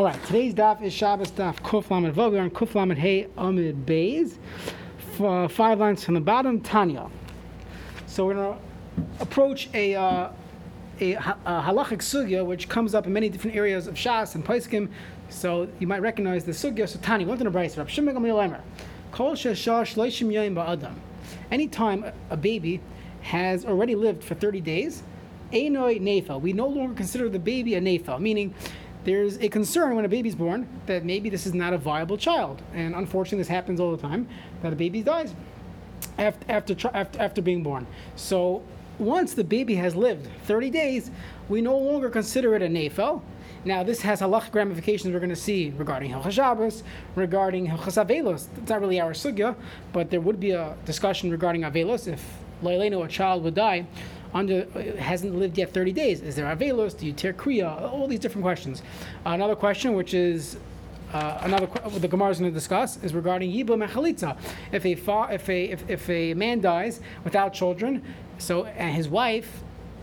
All right, today's daf is Shabbos daf Kuf Lamed Vav. We're on Kuf Lamed Hey Amid Beis. For five lines from the bottom, Tanya. So we're going to approach a, uh, a, a halachic sugya which comes up in many different areas of Shas and Paiskim. So you might recognize the sugya. So Tanya, went in the Bryce. Rab Shimon Lemer. Kol shloishim yoyim ba'adam. Anytime a- a baby has already lived for 30 days, Einoi Nefa. We no longer consider the baby a Nefa, meaning there's a concern when a baby's born that maybe this is not a viable child. And unfortunately, this happens all the time that a baby dies after, after, after, after being born. So once the baby has lived 30 days, we no longer consider it a Nefel. Now, this has halachic ramifications we're going to see regarding Hilchas Shabbos, regarding Hilchas Avelos. It's not really our sugya, but there would be a discussion regarding Avelos if Loileno, a child, would die under hasn't lived yet 30 days. Is there Avelos? Do you tear Kriya? All these different questions. another question, which is uh, another what the Gemara is going to discuss is regarding Yibum and Chalitza. If a, fa- if, a, if, if a man dies without children, so and his wife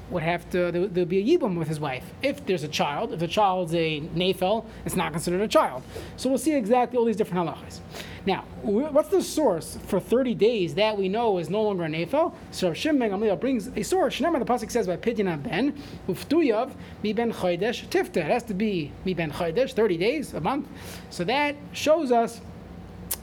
would have to, there, there'll be a Yibum with his wife. If there's a child, if the child's a Nafel, it's not considered a child. So we'll see exactly all these different halachas. Now, what's the source for 30 days that we know is no longer a Nafel? So Shimon ben Gamliel brings a source. Remember, the pasuk says by Pidyon ben Uftuyav mi ben Chodesh Tifta. It has to be mi ben Chodesh, 30 days, a month. So that shows us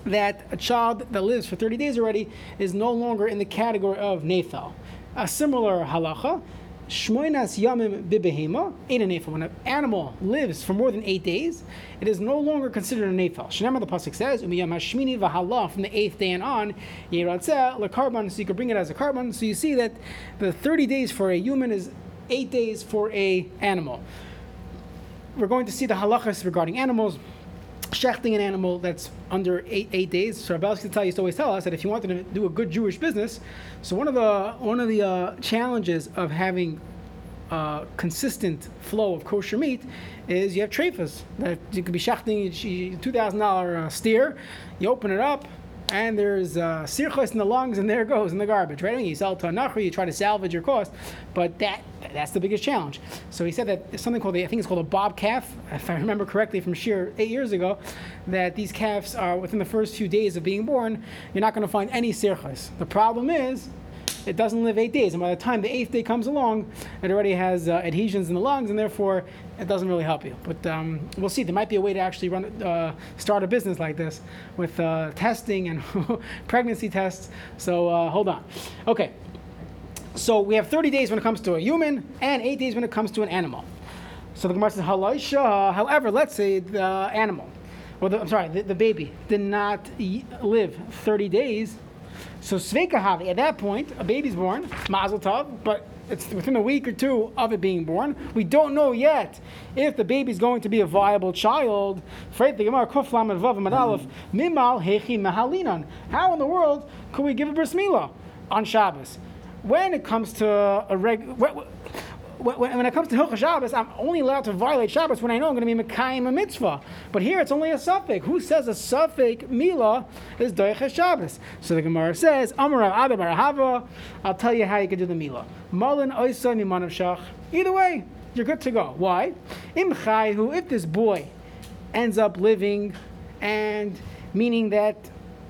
that a child that lives for 30 days already is no longer in the category of Nefel. A similar halacha, Shmoinas Yamim Bibehema, eight a Nefel. When an animal lives for more than eight days, it is no longer considered a Nefel. Shnema the Pasuk says, Umiyam Hashmini Vahala, from the eighth day and on, Yeratzeh, Le Korban, so you can bring it as a korban. So you see that the 30 days for a human is eight days for a animal. We're going to see the halachas regarding animals shechting an animal that's under eight, eight days. So tell used to always tell us that if you wanted to do a good Jewish business, so one of the one of the uh, challenges of having uh, consistent flow of kosher meat is you have treifas that you could be shechting two thousand dollar steer. You open it up. And there's uh, in the lungs, and there it goes in the garbage, right? When you sell to a you try to salvage your cost, but that that's the biggest challenge. So he said that something called, the, I think it's called a bob calf, if I remember correctly from Shear eight years ago, that these calves are within the first few days of being born, you're not going to find any sirchos. The problem is, it doesn't live eight days, and by the time the eighth day comes along, it already has uh, adhesions in the lungs, and therefore it doesn't really help you. But um, we'll see. There might be a way to actually run, uh, start a business like this with uh, testing and pregnancy tests. So uh, hold on. Okay. So we have 30 days when it comes to a human, and eight days when it comes to an animal. So the Gemara says, "Halaisha." However, let's say the animal, or the, I'm sorry, the, the baby did not live 30 days. So Sveikahavi, at that point, a baby's born, Mazel Tov, but it's within a week or two of it being born. We don't know yet if the baby's going to be a viable child. How in the world could we give a bris milah on Shabbos? When it comes to a reg, when, when, it comes to Hilchah Shabbos, I'm only allowed to violate Shabbos when I know I'm going to be Mekayim a mitzvah. But here it's only a safek. Who says a safek milah is Doiches Shabbos? So the Gemara says, Amar Adabar Hava, I'll tell you how you can do the milah. Malin Shach. Either way, you're good to go. Why? If this boy ends up living and meaning that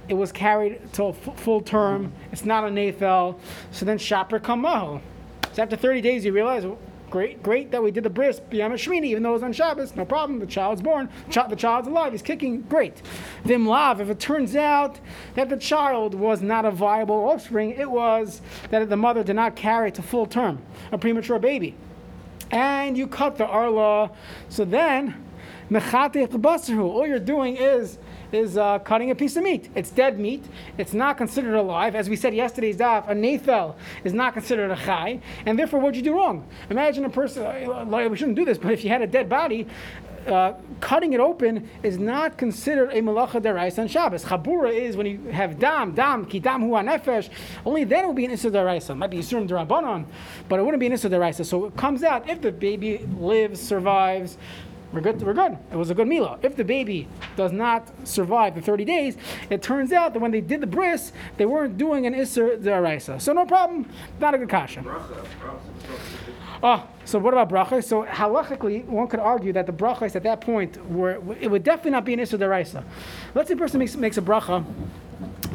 it was carried to full term, it's not a Nefel, so then Shopper Kamahu. So after 30 days, you realize, well, great, great that we did the bris b'yam Shmini, even though it was on Shabbos, no problem. The child's born, the child's alive, he's kicking, great. Vim lav, if it turns out that the child was not a viable offspring, it was that the mother did not carry to full term, a premature baby, and you cut the arla, so then all you're doing is is uh, cutting a piece of meat. It's dead meat. It's not considered alive. As we said yesterday's daf, a nathel is not considered a chai, and therefore, what'd you do wrong? Imagine a person, uh, like, we shouldn't do this, but if you had a dead body, uh, cutting it open is not considered a malacha derais on Shabbos. Chabura is when you have dam, dam, ki dam hu nefesh. Only then it will be an issa deraisa. It might be yisurim derabanan, but it wouldn't be an issa deraisa. So it comes out if the baby lives, survives, we're good. We're good. It was a good milah. If the baby does not survive the 30 days, it turns out that when they did the bris, they weren't doing an isser deraisa. So no problem. Not a good kasha. Oh, so what about brachas? So halachically, one could argue that the brachas at that point were it would definitely not be an issur deraisa. Let's say a person makes makes a bracha,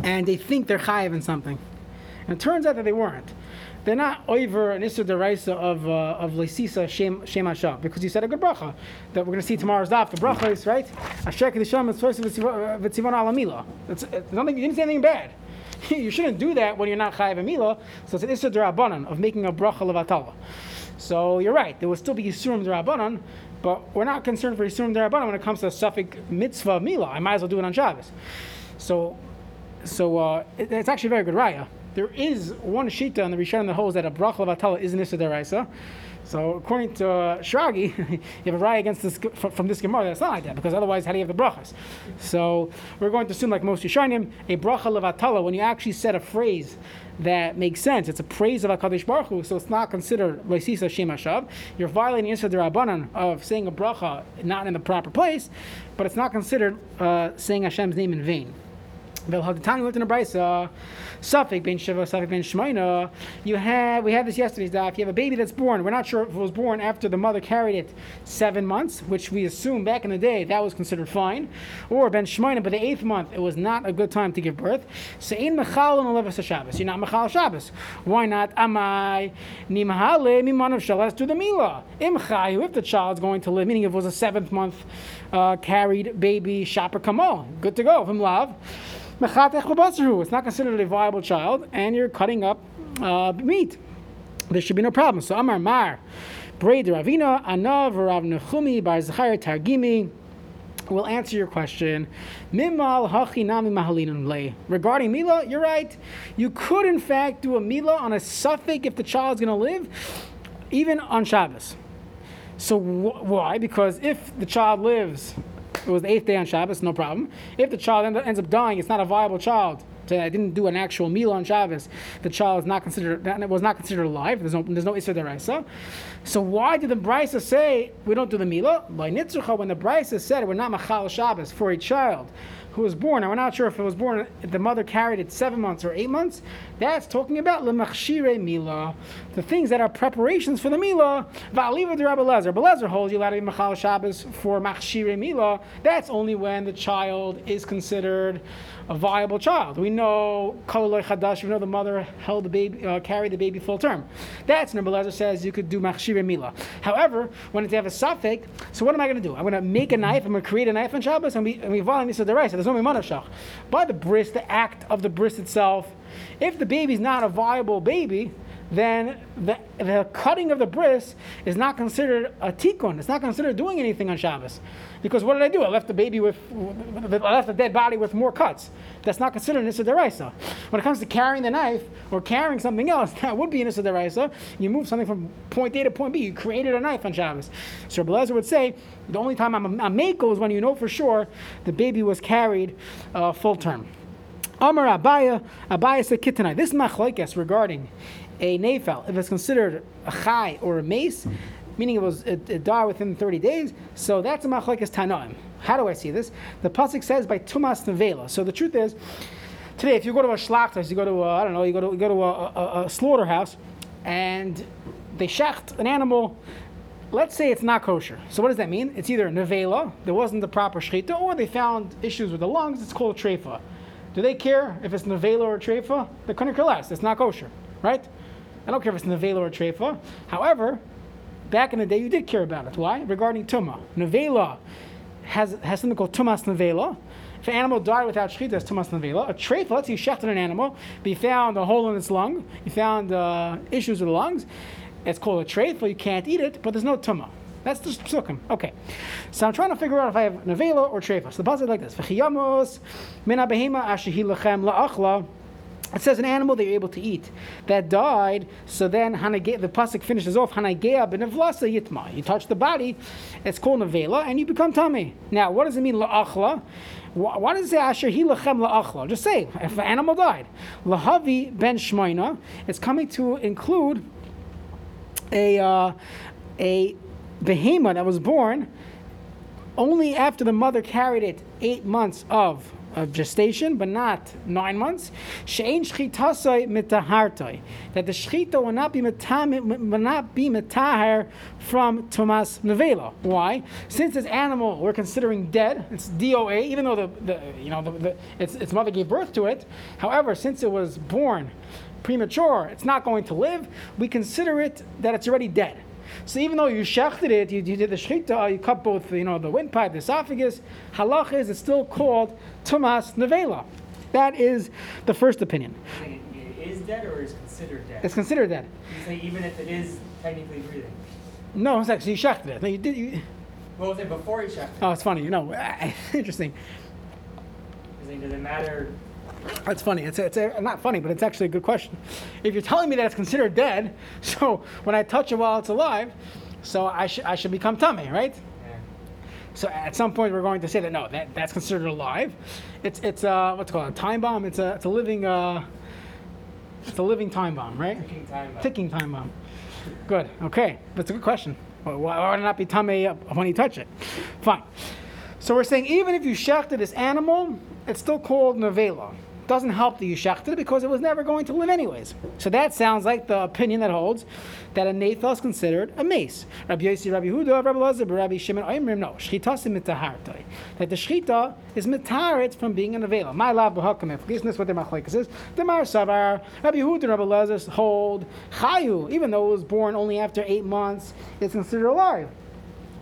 and they think they're chayiv in something, and it turns out that they weren't. They're not over an issur deraisa of uh, of leisisa shem shem because you said a good bracha that we're going to see tomorrow's daf. The bracha is right. Asher kedisham v'tzivon alamila. It's nothing. You didn't say anything bad. you shouldn't do that when you're not chayiv mila. So it's an issur derabanan of making a bracha levatala. So you're right. There will still be Yisurim Darabanan, but we're not concerned for Yisurim Darabanan when it comes to a safek mitzvah Mila. I might as well do it on Shabbos. So, so uh, it, it's actually a very good raya. There is one shita on the Rishon that holds that a bracha of is an Issa deraisa. So according to uh, Shragi, you have a raya against this from, this Gemara. That's not like that because otherwise, how do you have the brachas? So we're going to assume, like most Rishonim, a bracha levatala when you actually said a phrase that makes sense. It's a praise of Hakadosh Baruch Hu, so it's not considered loisisa shem hashav. You're violating Yisra Derabanan of saying a bracha not in the proper place, but it's not considered uh, saying Hashem's name in vain. Velhaditani lived in a brisa. Safek ben Shiva, Safek ben. You have we had this yesterday's daf. You have a baby that's born. We're not sure if it was born after the mother carried it seven months, which we assume back in the day that was considered fine, or ben Shemaina, but the eighth month it was not a good time to give birth. So in mechal and Shabbos. You're not mechal Shabbos. Why not? Amai nimhale mimanav shal. Let's do the. Imchayu if the child's going to live, meaning if it was a seventh month uh, carried baby, shopper kamo, good to go. Love. It's not considered a viable child, and you're cutting up uh, meat. There should be no problem. So Amar Mar, Braid Ravina, Anav, Rav Nechumi, Bar Zachar, Targimi will answer your question. Mimal hachinami. Regarding Mila, you're right. You could, in fact, do a Mila on a safek if the child's going to live, even on Shabbos. So wh- why? Because if the child lives it was the eighth day on Shabbos, no problem. If the child ends up dying, it's not a viable child. I uh, didn't do an actual meal on Shabbos. The child is not considered that was not considered alive. There's no there's no Isser Deraisa. So why did the Brisa say we don't do the Mila? When the Brisa said we're not Machal Shabbos for a child who was born, and we're not sure if it was born, the mother carried it seven months or eight months, that's talking about lemachshire mila, the things that are preparations for the mila. Va'aliva de Rabbi Lezer. Lezer holds you allowed to be machal Shabbos for machshire mila. That's only when the child is considered a viable child. We know Kalaloi Chadash, we know the mother held the baby, uh, carried the baby full term. That's when Belezer says you could do Machshir Mila. However, when it's have a safek, so what am I going to do? I'm going to make a knife, I'm going to create a knife on Shabbos, and we, and we violate right. So there's no Mimanashach. By the bris, the act of the bris itself, if the baby's not a viable baby, then the, the cutting of the bris is not considered a tikkun. It's not considered doing anything on Shabbos. Because what did I do? I left the baby with, I left the dead body with more cuts. That's not considered an Issa. When it comes to carrying the knife or carrying something else, that would be an Issa. You move something from point A to point B. You created a knife on Shabbos. So Belezer would say, the only time I'm a, mako is when you know for sure the baby was carried uh, full term. Amar Abaye, Abaye said Kitanai. This is machlokes regarding a nefel, if it's considered a chai or a mace, meaning it was it, it died within 30 days, so that's a machlekes tanoim. How do I see this? The pasuk says by tumas nevela. So the truth is, today if you go to a schlachtas, you go to I don't know, you go to you go to a, a, a slaughterhouse, and they shecht an animal. Let's say it's not kosher. So what does that mean? It's either nevela, there wasn't the proper shechita, or they found issues with the lungs. It's called treifa. Do they care if it's nevela or treifa? They couldn't care less. It's not kosher, right? I don't care if it's nevela or treifa. However, back in the day, you did care about it. Why? Regarding tuma. Nevela has, has something called tumas nevela. If an animal died without shechita, it's tumas nevela. A treifa, let's say you shechted an animal, but you found a hole in its lung, you found uh, issues with the lungs. It's called a treifa. You can't eat it, but there's no tuma. That's the psukim. Okay. So I'm trying to figure out if I have nevela or treifa. So the is like this. V'chiyamos min behema ashehi lechem la'achla. It says an animal that you're able to eat that died. So then the pasuk finishes off hanagea benevlasa yitma. You touch the body, it's called nevela, and you become tamei. Now, what does it mean laachla? Why does it say asher hi lachem laachla? Just say if an animal died, lahavi ben shmoina. It's coming to include a uh, a behemoth that was born only after the mother carried it eight months of of gestation, but not nine months. She'ein shchitasoi mitahartoi. That the shchita will not be will not be from Tomas Nevela. Why? Since this animal we're considering dead, it's DOA, even though the, the you know the, the, its, its mother gave birth to it. However, since it was born premature, it's not going to live. We consider it that it's already dead. So even though you shechted it, you, you did the shechita, you cut both, you know, the windpipe, the esophagus. Halach is it's still called tumas nevela. That is the first opinion. It is dead or is considered dead? It's considered dead. You say even if it is technically breathing. No, it's actually you shechted it. No, you did. You, what was it before you shechted? Oh, it's funny. You know, interesting. Does it matter that's funny. It's, a, it's a, not funny, but it's actually a good question. If you're telling me that it's considered dead, so when I touch it while it's alive, so I, sh- I should become tamei, right? Yeah. So at some point we're going to say that no, that, that's considered alive. It's it's uh what's it called a time bomb. It's a it's a living uh it's a living time bomb, right? Ticking time bomb. Ticking time bomb. Good. Okay, that's a good question. Why, why would it not be tamei when you touch it? Fine. So we're saying even if you shechted this animal, it's still called nevela doesn't help the Yishachta because it was never going to live anyways. So that sounds like the opinion that holds that a nefel is considered a mace. Rabbi Yossi, Rabbi Huda, Rabbi Lazar, Rabbi Shimon, Oimrim, no. Shchitasim mitahartai. That the shchita is mitarit from being an avela. My love b'hakamif. Listen, this is what the machlekes is. The Mar Savar, Rabbi Huda, Rabbi Lazar hold chayu, even though it was born only after eight months, it's considered alive.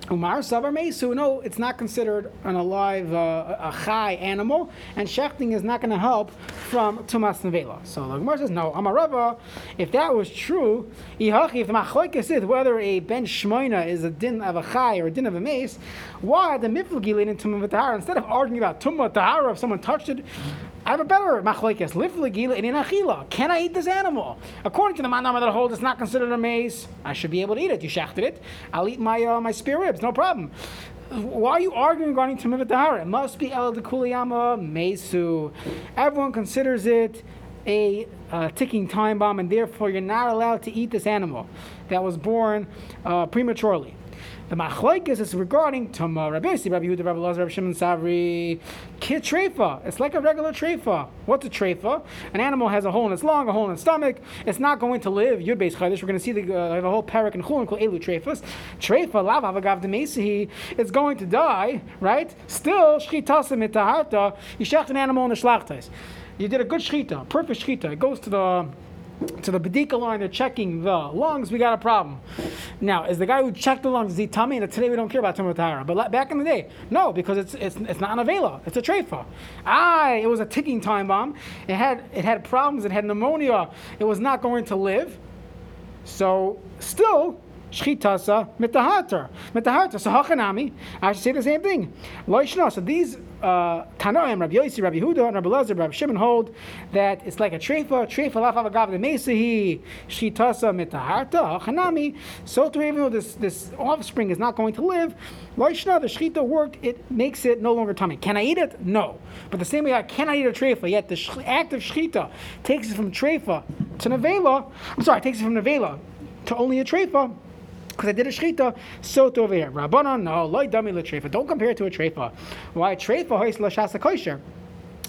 Umar Mesu, no, it's not considered an alive, uh, a chai animal, and shechting is not going to help from Tumas Nevela. So the Gemara says, no, Amarava, if that was true, if the Machlokes is whether a Ben Shmoina is a din of a chai or a din of a mace, why the Miflagi lead into Tumah Tahara? Instead of arguing about Tumah Tahara, if someone touched it, I have a better machlekes. Lifligila in achila. Can I eat this animal? According to the manama that holds it's not considered a maze. I should be able to eat it. You shachted it. I'll eat my uh, my spare ribs, no problem. Why are you arguing regarding Tamim Tahara? It must be El Kuliyama Mesu. Everyone considers it a uh, ticking time bomb, and therefore you're not allowed to eat this animal that was born uh, prematurely. The machlokes is regarding Tama Rabbi Yossi, Rabbi Yehuda, Rabbi Lazar, Rabbi Shimon Savri, treifa. It's like a regular treifa. What's a treifa? An animal has a hole in its lung, a hole in its stomach. It's not going to live. Yud Beis Chaydish. We're going to see the uh, a whole parak and chulin called elu treifas. Treifa lav avagav demesihi. It's going to die, right? Still shchitasa mitaharta. You shecht an animal in the shlachtais. You did a good shchita, perfect shchita. It goes to the to the Bedika line, they're checking the lungs, we got a problem. Now, is the guy who checked the lungs, is he tamei? And today we don't care about Tumah But back in the day, no, because it's it's, it's not an Avela, it's a Treifa. Ah, it was a ticking time bomb. It had it had problems, it had pneumonia, it was not going to live. So still, Shchitasa mitahatar. Mitahatar. So hachanami, I should say the same thing. Loishna. So these uh, Tanoim, Rabbi Yossi, Rabbi Huda, and Rabbi Lazar, Rabbi Shimon hold that it's like a treifa, treifa lafavagav the mesahi, shitasa mitaharta, hachanami. So to even though this, this offspring is not going to live, loishna, the shchita worked, it makes it no longer tamei. Can I eat it? No. But the same way I cannot eat a treifa, yet the act of shchita takes it from treifa to nevela, I'm sorry, takes it from nevela to only a treifa because I did a shchita, so to over here. Rabbanon, no, loy dami treifa. Don't compare it to a treifa. Why treifa hois lashasa kosher?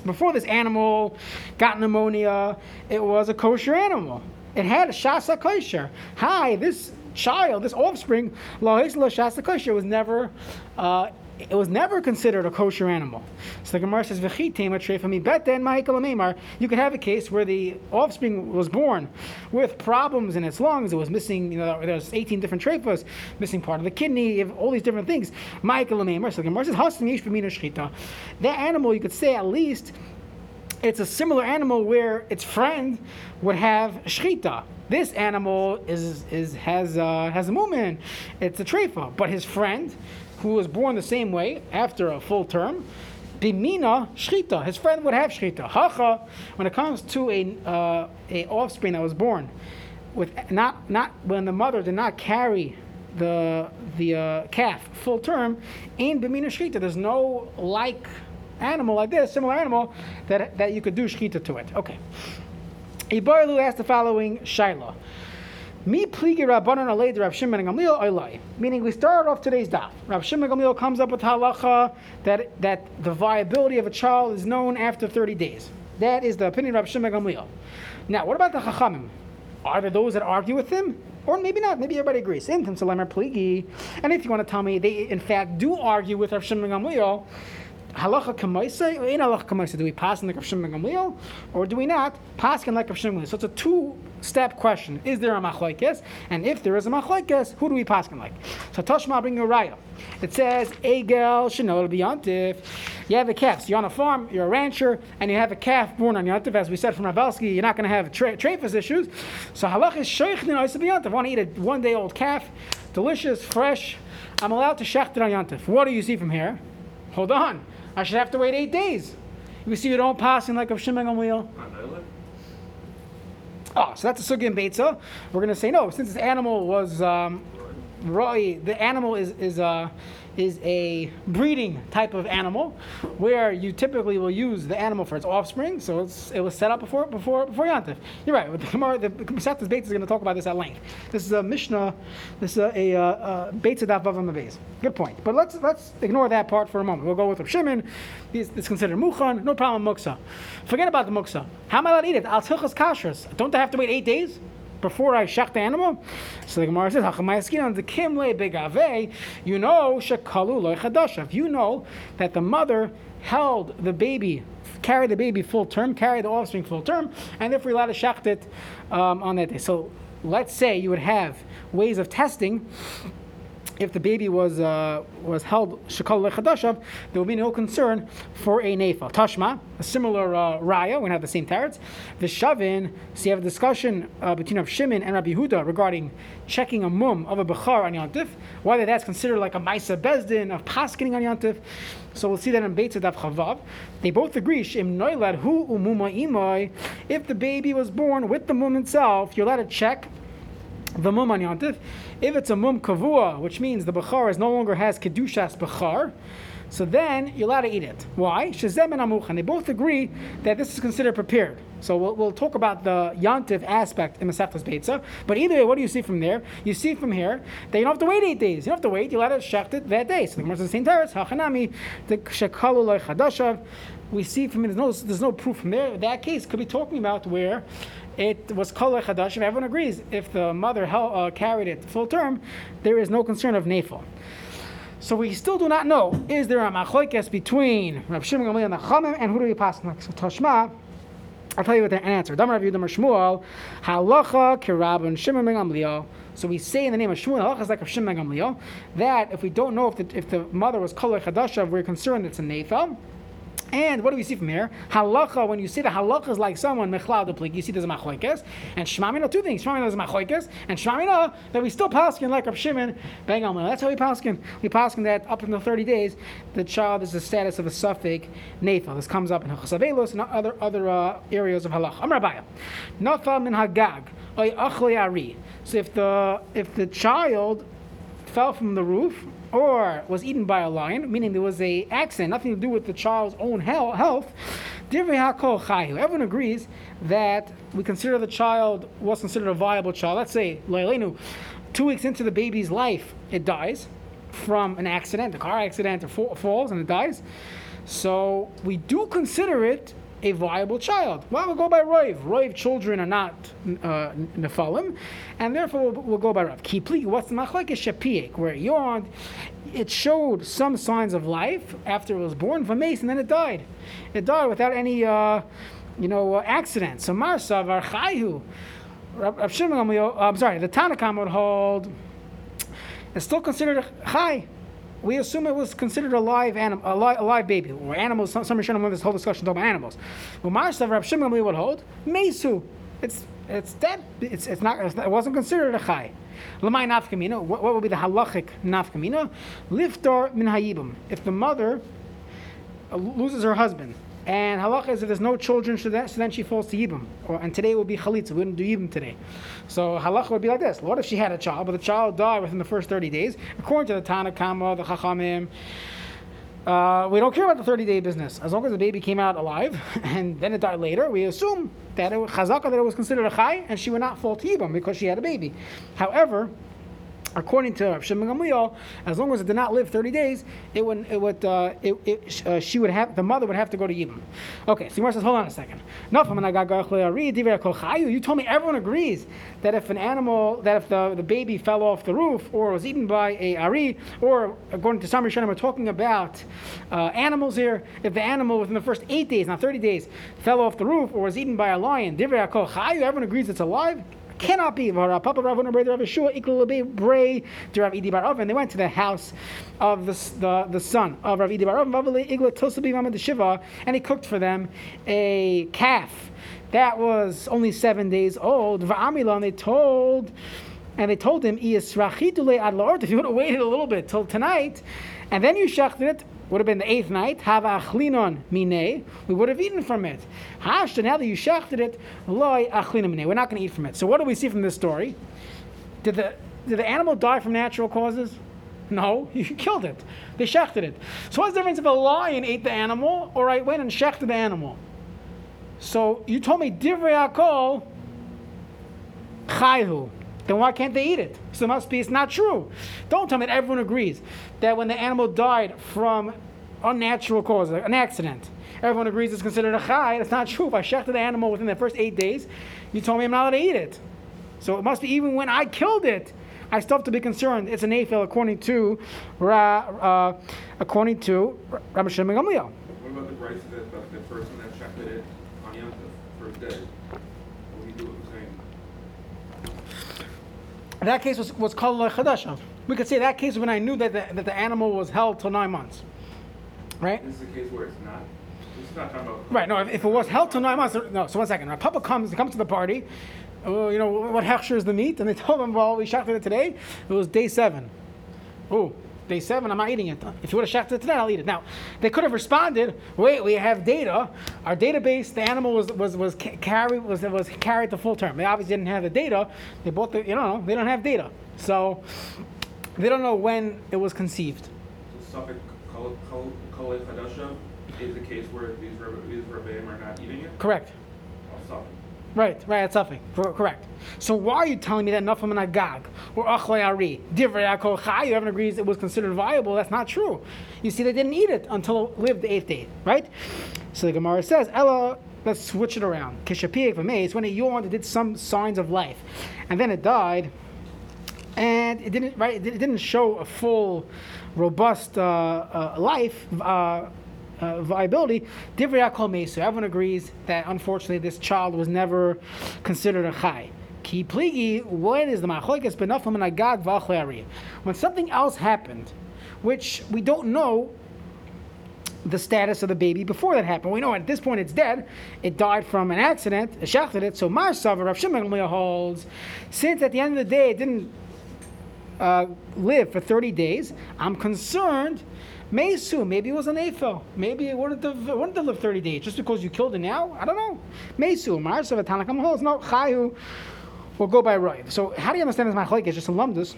Before this animal got pneumonia, it was a kosher animal. It had a shasa kosher. Hi, this child, this offspring, lois lashasa kosher was never. Uh, it was never considered a kosher animal. So the Gemara says, You could have a case where the offspring was born with problems in its lungs. It was missing, you know, there's 18 different trephas, missing part of the kidney, all these different things. So the Gemara says, That animal, you could say at least, it's a similar animal where its friend would have shchita. This animal is, is has uh, has a movement. It's a trefa, but his friend who was born the same way after a full term, bimina shchita, his friend would have shchita. Hacha, when it comes to a uh, a offspring that was born with not not when the mother did not carry the the uh, calf full term, in bimina shchita, there's no like animal like this, similar animal that that you could do shchita to it. Okay. Ibarlu asked the following shaila. Meaning, we started off today's daf. Rav Shimon Gamliel comes up with halacha that that the viability of a child is known after 30 days. That is the opinion of Rav Shimon Gamliel. Now, what about the chachamim? Are there those that argue with him? Or maybe not. Maybe everybody agrees. Intim salamer pligi. And if you want to tell me they in fact do argue with Rav Shimon Gamliel, halacha kamaisa, in halacha kamaisa, do we pass in like Rav Shimon Gamliel, or do we not pass in like Rav Shimon Gamliel? So it's a two-step question: Is there a machlekes? And if there is a machlekes, who do we pass in like? So Toshma bring a raya. It says egel shenol biyantif. You have a calf. So you're on a farm. You're a rancher, and you have a calf born on yantif. As we said from Ravalsky, you're not going to have tra- traphus issues. So halacha is sheich ninaisa biyantif. I want to eat a one-day-old calf, delicious, fresh. I'm allowed to shecht it on yantif. What do you see from here? Hold on. I should have to wait eight days. You see, you don't pass in like a Shimon wheel. Oh, so that's a sugi and beitza. We're going to say no, since this animal was um, roi, the animal is is uh, is a breeding type of animal, where you typically will use the animal for its offspring. So it's, it was set up before before before Yantif. You're right. The Gemara, the is going to talk about this at length. This is a Mishnah. This is a, a, a the base. Good point. But let's let's ignore that part for a moment. We'll go with Shimon. It's, it's considered muchan. No problem. Muksa. Forget about the muksa. How am I allowed to eat it? Al kashrus. Don't I have to wait eight days? Before I shech the animal? So the Gemara says, "Hachamayaskin on the kimle begave." You know, shekalu loy chadashav. You know that the mother held the baby, carried the baby full term, carried the offspring full term, and therefore you're allowed to shecht it um, on that day. So let's say you would have ways of testing if the baby was uh, was held shekal lechadashav, there will be no concern for a nefa. Tashma, a similar uh, raya, we have the same tarets. Vishavin, so you have a discussion uh, between Rav Shimon and Rabbi Huda regarding checking a mum of a bechar on Yantif, whether that's considered like a maisa bezdin of paskening on Yantif. So we'll see that in Beit Daf Chavav. They both agree, Shem Noilad Hu Umuma Imai. If the baby was born with the mum itself, you're allowed to check the mum on Yantif. If it's a mum kavua, which means the bechar is no longer has kedushas bechar, so then you're allowed to eat it. Why? Shazem and amuchan. They both agree that this is considered prepared. So we'll, we'll talk about the yantiv aspect in Masechtas Beitza. But either way, what do you see from there? You see from here that you don't have to wait eight days. You don't have to wait. You're allowed to shecht it that day. So the Gemara says the same teretz. Hachanami the shekalu. We see from it. There's no, there's no proof from there. That case could be talking about where it was kol chadash. Everyone agrees. If the mother held, uh, carried it full term, there is no concern of nefel. So we still do not know: is there a machlokes between Rav Shimon Gamliel and the Chamim, and who do we pass next? So Toshma. I'll tell you what the answer. Damar Rav Yudam Shmuel, halacha kirabon Shimon ben Gamliel. So we say in the name of Shmuel, halacha is like of Shimon ben Gamliel, that if we don't know if the, if the mother was kol chadashav, we're concerned it's a nefel. And what do we see from here? Halacha, when you see the halacha is like someone mechlal plik, you see there's a machlokes, and shmamina two things. Shmamina is a machlokes, and shmamina that we still paskin like Rav Shimon ben Gamliel. That's how we paskin. We paskin that up until 30 days, the child is the status of a safek nefel. This comes up in Chasavelos and other other uh, areas of halacha. Am Rabbiya, nafal min hagag. So if the if the child fell from the roof or was eaten by a lion, meaning there was a accident, nothing to do with the child's own health, everyone agrees that we consider the child was considered a viable child. Let's say, two weeks into the baby's life, it dies from an accident, a car accident, or falls and it dies. So we do consider it a viable child. Well, we'll go by Roiv. Roiv children are not uh, Nephalim, and therefore we'll, we'll go by Rav. Kipli, what's the machlek is Shapiek, where it yawned, it showed some signs of life after it was born, Vames, and then it died. It died without any, uh, you know, uh, accident. So Marsa, Varchaihu, Rav Shimon, I'm sorry, the Tanna Kamma would hold, it's still considered Chai we assume it was considered a live animal, a, li- a live baby, or animals. Some, some Rishonim this whole discussion about animals. Well, Marsav Rav Shimon would hold mesu. It's it's dead. It's it's not. It's not it wasn't considered a chai. Lamai nafkamina. What, what would be the halachic nafkamina? Liftar min hayibum. If the mother uh, loses her husband, and halacha is if there's no children, so, then she falls to Yibam. Or, and today will be Chalitza. We wouldn't do Yibam today. So halacha would be like this. What if she had a child, but the child died within the first 30 days? According to the Tanna Kamma, the Chachamim, Uh, we don't care about the 30 day business. As long as the baby came out alive and then it died later, we assume that it was chazaka, that it was considered a chai, and she would not fall to Yibam because she had a baby. However, according to Rav Shimon Gamliel, as long as it did not live 30 days, it would, it would, uh, it, it, uh, she would have, the mother would have to go to Yibam. Okay, so says, hold on a second. You told me everyone agrees that if an animal, that if the, the baby fell off the roof or was eaten by a ari, or according to some Rishonim, we're talking about uh, animals here, if the animal within the first eight days, not 30 days, fell off the roof or was eaten by a lion, everyone agrees it's alive? Cannot be. And they went to the house of the, the, the son of Rav Idi Bar Shiva, and he cooked for them a calf that was only seven days old. And they told and they told him, if you would have waited a little bit till tonight, and then you shechted it, would have been the eighth night. Hava achlinon mine. We would have eaten from it. Hashta, now that you shechted it, loy achlinon mine. We're not going to eat from it. So what do we see from this story? Did the did the animal die from natural causes? No, you killed it. They shechted it. So what's the difference if a lion ate the animal or I went and shechted the animal? So you told me divrei akol chayhu then why can't they eat it? So it must be it's not true. Don't tell me that everyone agrees that when the animal died from unnatural cause, an accident, everyone agrees it's considered a chai. That's not true. If I shechted the animal within the first eight days, you told me I'm not allowed to eat it. So it must be even when I killed it, I still have to be concerned. It's an afil according to uh, according to Rabbi Shimon Gamliel. What about the price that the person that shechted it on Yom first day? That case was, was called Chadasha. We could say that case when I knew that the, that the animal was held till nine months. Right? This is a case where it's not. Is not talking about. Right, no, if, if it was held till nine months, no, so one second. Right, Papa comes, comes to the party, uh, you know, what hechsher is the meat? And they told him, well, we shot it today. It was day seven. Oh, day seven, I'm not eating it. If you would have shot it today, I'll eat it. Now, they could have responded, wait, we have data. Our database, the animal was was was carried was was carried the full term. They obviously didn't have the data. They bought the you know they don't have data, so they don't know when it was conceived. Is a case where these these are not eating it. Correct. Oh, Right, right, that's something. Correct. So why are you telling me that Nafam and Agag or Achlei Ari, Divrei Akol Chai, haven't agreed it was considered viable? That's not true. You see, they didn't eat it until it lived the eighth day, right? So the Gemara says, Ella, let's switch it around. Kishapiyek v'meis, when it yawned, it did some signs of life. And then it died, and it didn't, right, it didn't show a full, robust uh, uh, life. Uh, uh, viability. Everyone agrees that unfortunately this child was never considered a chai. Ki pligi, what is the machlokes benaflam and agag v'achleari? When something else happened, which we don't know the status of the baby before that happened. We know at this point it's dead. It died from an accident, it shachted. So Mar Savar, Rav Shimon holds, since at the end of the day it didn't uh, live for 30 days, I'm concerned Mesu, maybe it was an Ephel. Maybe it wouldn't have, wouldn't have lived 30 days just because you killed it now. I don't know. Mesu, Marsav, Tanna Kamma holds. No, Chayu will go by right. So, how do you understand this machlekes? Just in Lumdus.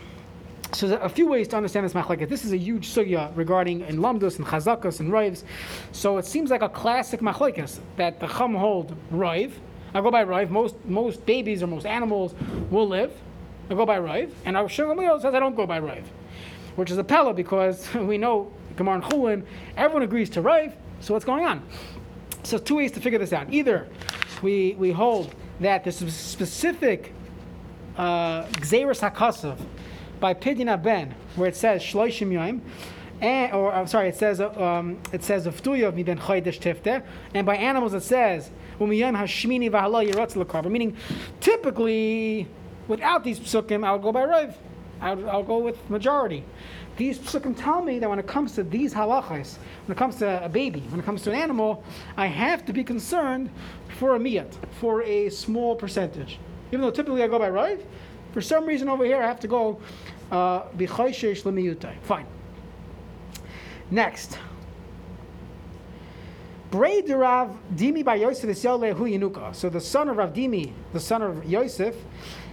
So a few ways to understand this machlekes. This is a huge sugya regarding in Lumdus and Chazakas and Rives. So it seems like a classic machlekes that the Chum hold Rive. I go by Rive. Most most babies or most animals will live. I go by Rive. And our Shulchan says I don't go by Rive, which is a pella because we know Gemara and Chulin, everyone agrees to Rav, so what's going on? So two ways to figure this out. Either we, we hold that a specific uh, HaKasav by Pidyon Ben, where it says Shloishim Yoim, and, or I'm sorry, it says um, it says V'tuyav mi ben chodesh tifte, and by animals it says hashmini. Meaning, typically, without these psukim, I'll go by Rav. I would, I'll go with majority. These psukim tell me that when it comes to these halachas, when it comes to a baby, when it comes to an animal, I have to be concerned for a miyat, for a small percentage. Even though typically I go by right, for some reason over here I have to go b'chayshesh uh, lemiyutai. Fine. Next. Bray Rav Dimi by Yosef is Hu. So the son of Rav Dimi, the son of Yosef,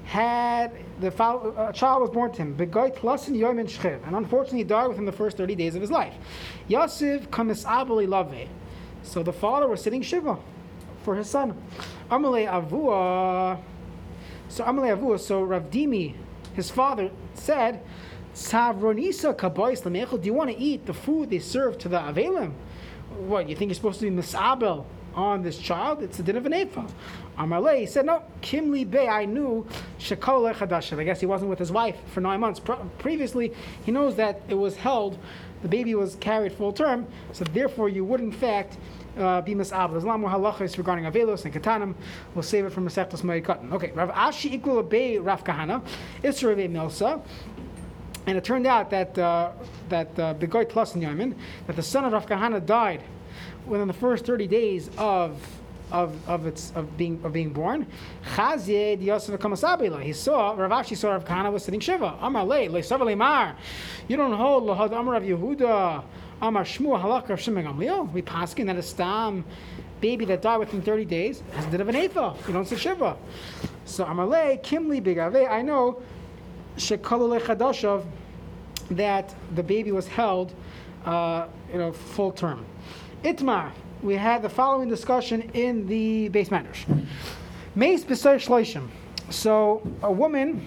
had the a child was born to him. And unfortunately he died within the first thirty days of his life. Lave. So the father was sitting shiva for his son. So Amalei avua. So Rav Dimi, his father, said. Do you want to eat the food they serve to the avelim? What you think you're supposed to be misabel on this child? It's the din of an ephah. Amalei said, "No, Kimli Bey. I knew shekol chadashav. I guess he wasn't with his wife for nine months. Pre- previously, he knows that it was held. The baby was carried full term, so therefore you would in fact uh, be misabel. There's a lot more halachas regarding avelos and katanim. We'll save it from Masechtas Moed Katan. Okay, Rav Ashi equal Bey Rav Kahana, Isra Milsa. And it turned out that uh, that uh, that the son of Rav Kahana died within the first 30 days of of, of its of being of being born. Chazye Yosef. He saw Rav Ashi saw Rav Kahana was sitting Shiva. Amar Le Le Mar. You don't hold Lahad Amar Rav Yehuda. Amar Shmu Halak Rav Shimon. We paskin that a stam baby that died within 30 days has a bit of an eifa. You don't say Shiva. So Amar Le Kimli Bigave. I know Shekalule Chadashav that the baby was held, uh, you know, full term. Itmar, we had the following discussion in the base matters. Meis b'soy shloishim. So a woman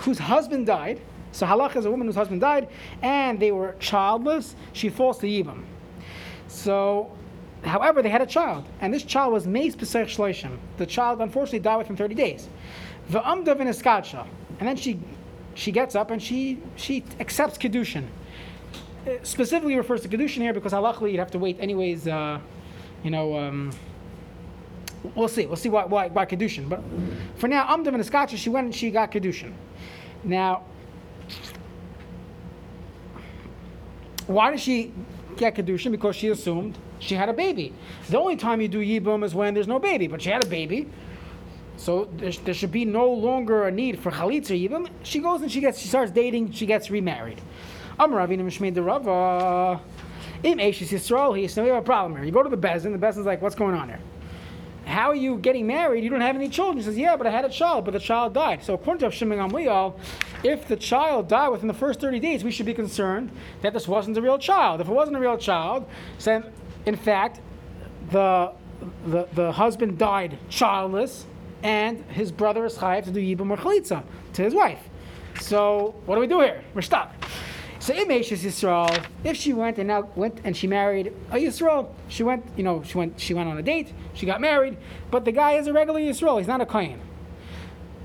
whose husband died. So halach is a woman whose husband died, and they were childless. She falls to yibam. So, however, they had a child, and this child was meis b'soy shloishim. The child unfortunately died within 30 days. V'amdav in. And then she she gets up and she she accepts kedushin. It specifically refers to kedushin here because halachically you'd have to wait anyways. Uh, you know, um, we'll see. We'll see why why, why kedushin. But for now, Amdav and Eskacha, she went and she got kedushin. Now, why did she get kedushin? Because she assumed she had a baby. The only time you do yibum is when there's no baby, but she had a baby. So there, there, should be no longer a need for chalitza even. She goes and she gets, she starts dating, she gets remarried. Am Ravina Mishmei Rava. Im Eishis Yisrael, he said, we have a problem here. You go to the Bezin, the Bezin's like, what's going on here? How are you getting married? You don't have any children. He says, yeah, but I had a child, but the child died. So according to Shimon if the child died within the first 30 days, we should be concerned that this wasn't a real child. If it wasn't a real child, then in fact, the, the, the husband died childless, and his brother is chayiv to do yibum or chalitza to his wife. So what do we do here? We're stuck. So Imesh is Yisrael. If she went and now went and she married a Yisrael, she went, you know, she went, she went on a date, she got married, but the guy is a regular Yisrael. He's not a kohen.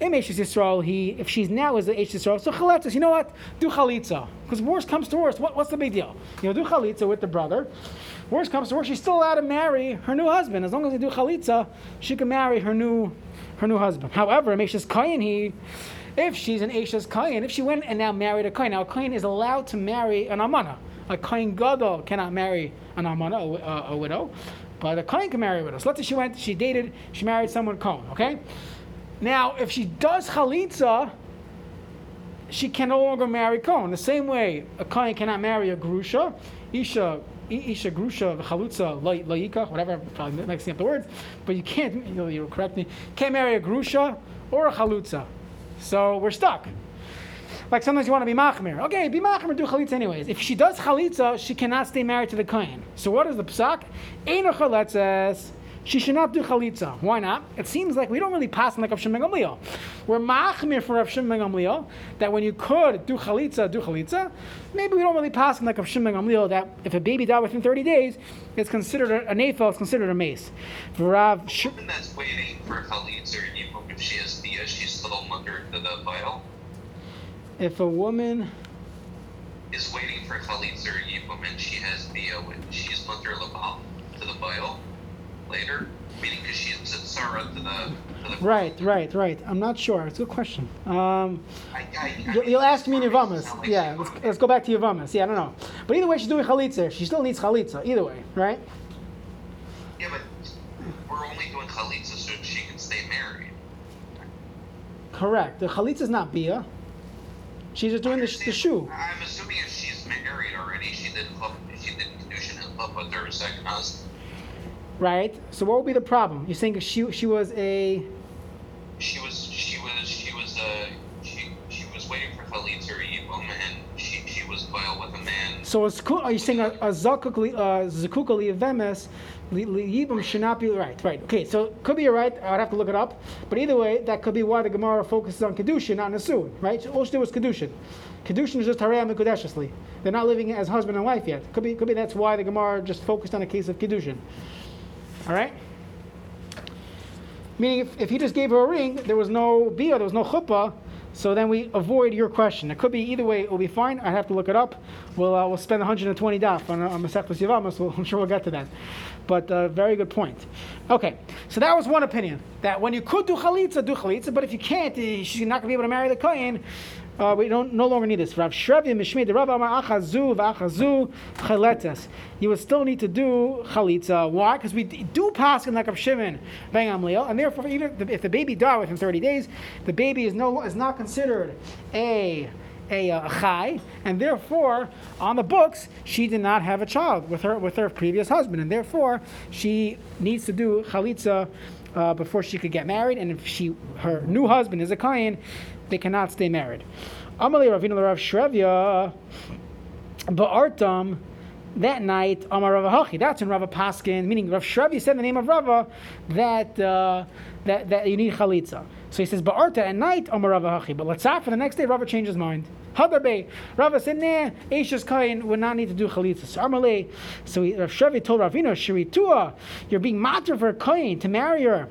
Is Yisrael. He, if she's now is the Eish Yisrael, so chalitza. You know what? Do chalitza. Because worst comes to worst, what, what's the big deal? You know, do chalitza with the brother. Worst comes to worst, she's still allowed to marry her new husband. As long as they do chalitza, she can marry her new her new husband. However, Mesha's Kayan, he, if she's an Asha's Kayan, if she went and now married a Kayan, now a Kayan is allowed to marry an Amana. A Kayan Gadol cannot marry an Amana, a, a, uh, a, widow, but a Kayan can marry a widow. So let's say she went, she dated, she married someone Kohen, okay? Now, if she does Chalitza, she can no longer marry Kohen. The same way a Kayan cannot marry a Grusha, Isha Isha Grusha Chalutza Laika, whatever, probably mixing up the words, but you can't, you know, you correct me, can't marry a Grusha or a Chalutza. So we're stuck. Like sometimes you want to be machmir. Okay, be machmir, do chalitza anyways. If she does chalitza, she cannot stay married to the kohen. So what is the psak? Eino chaletzes. She should not do chalitza. Why not? It seems like we don't really pass like Rav Shimon. We're machmir for Rav Shimon that when you could do chalitza, do chalitza. Maybe we don't really pass like Rav Shimon that if a baby died within 30 days, it's considered a, an eighth, it's considered a mace. Rav Sh- woman that's waiting for chalitza, if she has dia, she's still the, the vial. If a woman is waiting for chalitza or yibum and she has dia when uh, she's under labal to the vial later, meaning because she to the, to the Right, right, right. I'm not sure. It's a good question. Um, I, I, you'll, you'll ask me in Yevamos. Like yeah, let's, let's, go back to Yevamos. Yeah, I don't know. But either way, she's doing chalitza. She still needs chalitza. Either way, right? Yeah, but we're only doing chalitza so she can stay married. Correct. The chalitza is not bia. She's just doing the, the shoe. I'm assuming if she's married already, she didn't she did kedushin and love with her second husband. Right. So what would be the problem? You're saying she she was a. She was she was she was uh, she she was waiting for chalitza or yibum, and she she was boiled with a man. So is, ku- are you saying a, a zakuk li- uh, zakuk li vemes li- li- yibum should not be right? Right. Okay. So could be you're right. I'd have to look it up. But either way, that could be why the Gemara focuses on kedushin, not nesuin. Right. So all she did was kedushin. Kedushin is just harei mikudeshesli. They're not living as husband and wife yet. Could be. Could be that's why the Gemara just focused on a case of kedushin. All right. Meaning, if, if he just gave her a ring, there was no bia, there was no chuppah, so then we avoid your question. It could be either way, it will be fine. I have to look it up. We'll, uh, we'll spend 120 daf on, uh, on Masechtas Yevamos, so I'm sure we'll get to that. But uh, very good point. Okay, so that was one opinion, that when you could do chalitza, do chalitza, but if you can't, eh, she's not going to be able to marry the kohen, uh, we don't no longer need this. Rav Shrevi Mishmei the Rav Amar Achazu v'Achazu chaletas. You would still need to do chalitza. Why? Because we do pass in like Rav Shimon ben Gamliel, and therefore even if the, baby died within 30 days, the baby is no is not considered a a, uh, chai, and therefore on the books she did not have a child with her with her previous husband, and therefore she needs to do chalitza uh, before she could get married, and if she her new husband is a kain, they cannot stay married. Amalei Ravina Rav Shrevya Ba'artam that night Amar Rava. That's in Rava Paskin, meaning Rav Shrevi said the name of Rava that uh, that, that you need chalitza. So he says Ba'arta at night Amar Rava. But let's for the next day Rava changed his mind. Hadarbe. Rava said, nah, Eishes Kain would not need to do chalitza. So Amalei. So Rav Shrevi told Ravina, Shiritua, you're being matter for Kain to marry her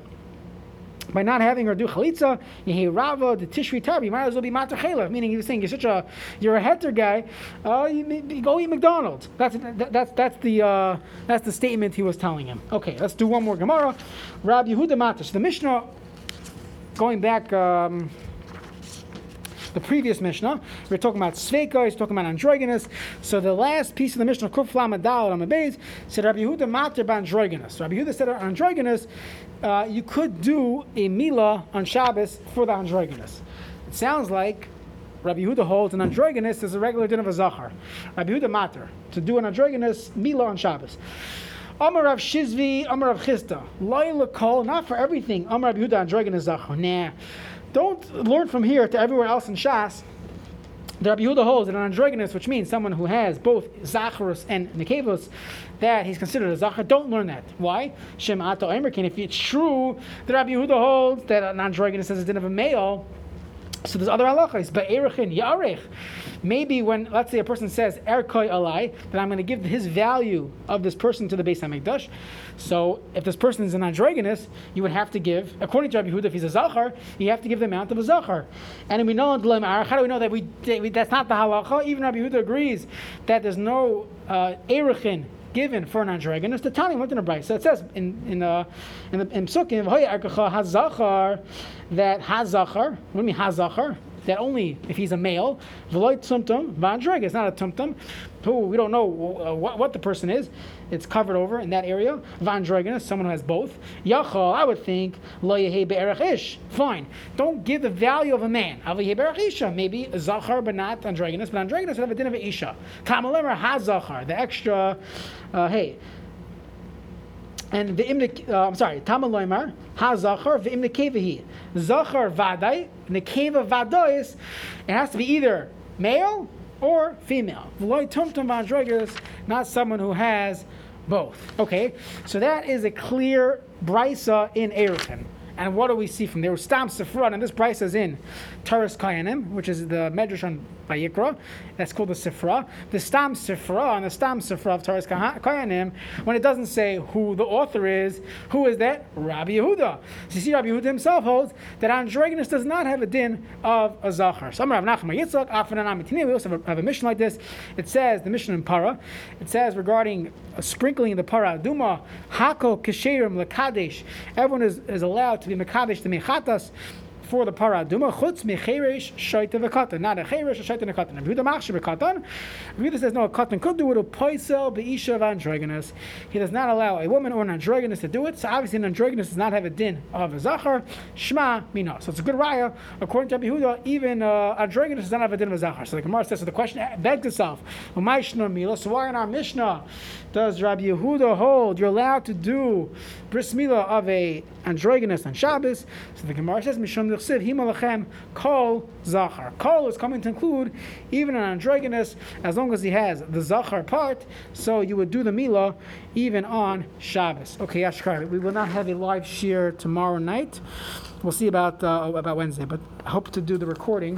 by not having her do chalitza, yehi rava the tishri tar, you might as well be matar chela. Meaning he was saying you're such a you're a heter guy. Uh, you, you go eat McDonald's. That's that, that's that's the uh, that's the statement he was telling him. Okay, let's do one more Gemara. Rab Yehuda Matash. The Mishnah, going back. Um, the previous Mishnah, we are talking about Sveika, he's talking about androgynous. So the last piece of the Mishnah, Kuf Lama Dal Amabeis, said Rabbi Yehuda Mater Bandrogynous. Rabbi Yehuda said androgynous, uh, you could do a Mila on Shabbos for the androgynous. It sounds like Rabbi Yehuda holds an androgynous is a regular din of a Zachar. Rabbi Yehuda Mater, to do an androgynous Mila on Shabbos. Amar Rav Shizvi, Amar Rav Chisda. Laila Kol, not for everything. Amar Rabbi Yehuda androgynous Zachar. Nah. Don't learn from here to everywhere else in Shas. The Rabbi Yehuda holds that an androgynous, which means someone who has both Zacharus and Nekevos, that he's considered a Zachar. Don't learn that. Why? Shem Ato Emerkin. If it's true, the Rabbi Yehuda holds that an androgynous is a din of a male, so there's other halachas, but erichin yarech. Maybe when let's say a person says erkoi alai, that I'm going to give his value of this person to the Beis Hamikdash. So if this person is an androgynous, you would have to give, according to Rabbi Yehuda, if he's a zachar, you have to give the amount of a zachar. And we know how do we know that we, that's not the halacha? Even Rabbi Yehuda agrees that there's no uh, erichin given for an androgynous. The Tani went in a brayso. So it says in in uh, in the in Psukim that hazachar. What do you mean hazachar? That only if he's a male, v'loy tumtum v'androgynous. It's not a tumtum. Who we don't know uh, what, what the person is. It's covered over in that area. Vandrogynous, someone who has both. Yachal, I would think lo ish. Fine. Don't give the value of a man. Maybe zachar, but not androgynous. But androgynous would have a din of isha. Kamalemer hazachar. The extra. Uh, hey. And the uh, I'm sorry, Tamaloimar, ha zachar v'imne kevahi. Zachar vadai, nekeva vadois, it has to be either male or female. V'loi tumtum v'androgynous, not someone who has both. Okay, so that is a clear brisa in Eruchin. And what do we see from there? Stam Sifra, and this brisa is in Toras Kohanim, which is the Medrash on Vayikra. That's called the Sifra. The Stam Sifra and the Stam Sifra of Toras Kohanim, when it doesn't say who the author is, who is that? Rabbi Yehuda. So you see, Rabbi Yehuda himself holds that androgynous does not have a din of a Zachar. Rav Nachman Yitzchak, we also have a, have a mission like this. It says, the mission in Para, it says regarding sprinkling in the Para Duma, Hako Kesherim Lakadesh, everyone is, is allowed to be Mekadesh to Mechatas for the paraduma chutz mecheresh shaita v'katan, not a cheresh shaita v'katan. Rabbi Yehuda machshir v'katan. Yehuda says no, a katan could do it. A poisel beisha of androgynous. He does not allow a woman or an androgynous to do it. So obviously, an androgynous does not have a din of a zachar. Shma mina. So it's a good raya. According to Yehuda, even uh, androgynous does not have a din of a zachar. So the Gemara says, so the question begs itself. So why in our Mishnah does Rabbi Yehuda hold you're allowed to do bris milah of a androgynous on Shabbos. So the Gemara says, Mishum Nichsiv, Himalachem, Kol Zachar. Kol is coming to include even an androgynous, as long as he has the Zachar part, so you would do the Milah even on Shabbos. Okay, Ashkar, we will not have a live shiur tomorrow night. We'll see about uh, about Wednesday, but I hope to do the recording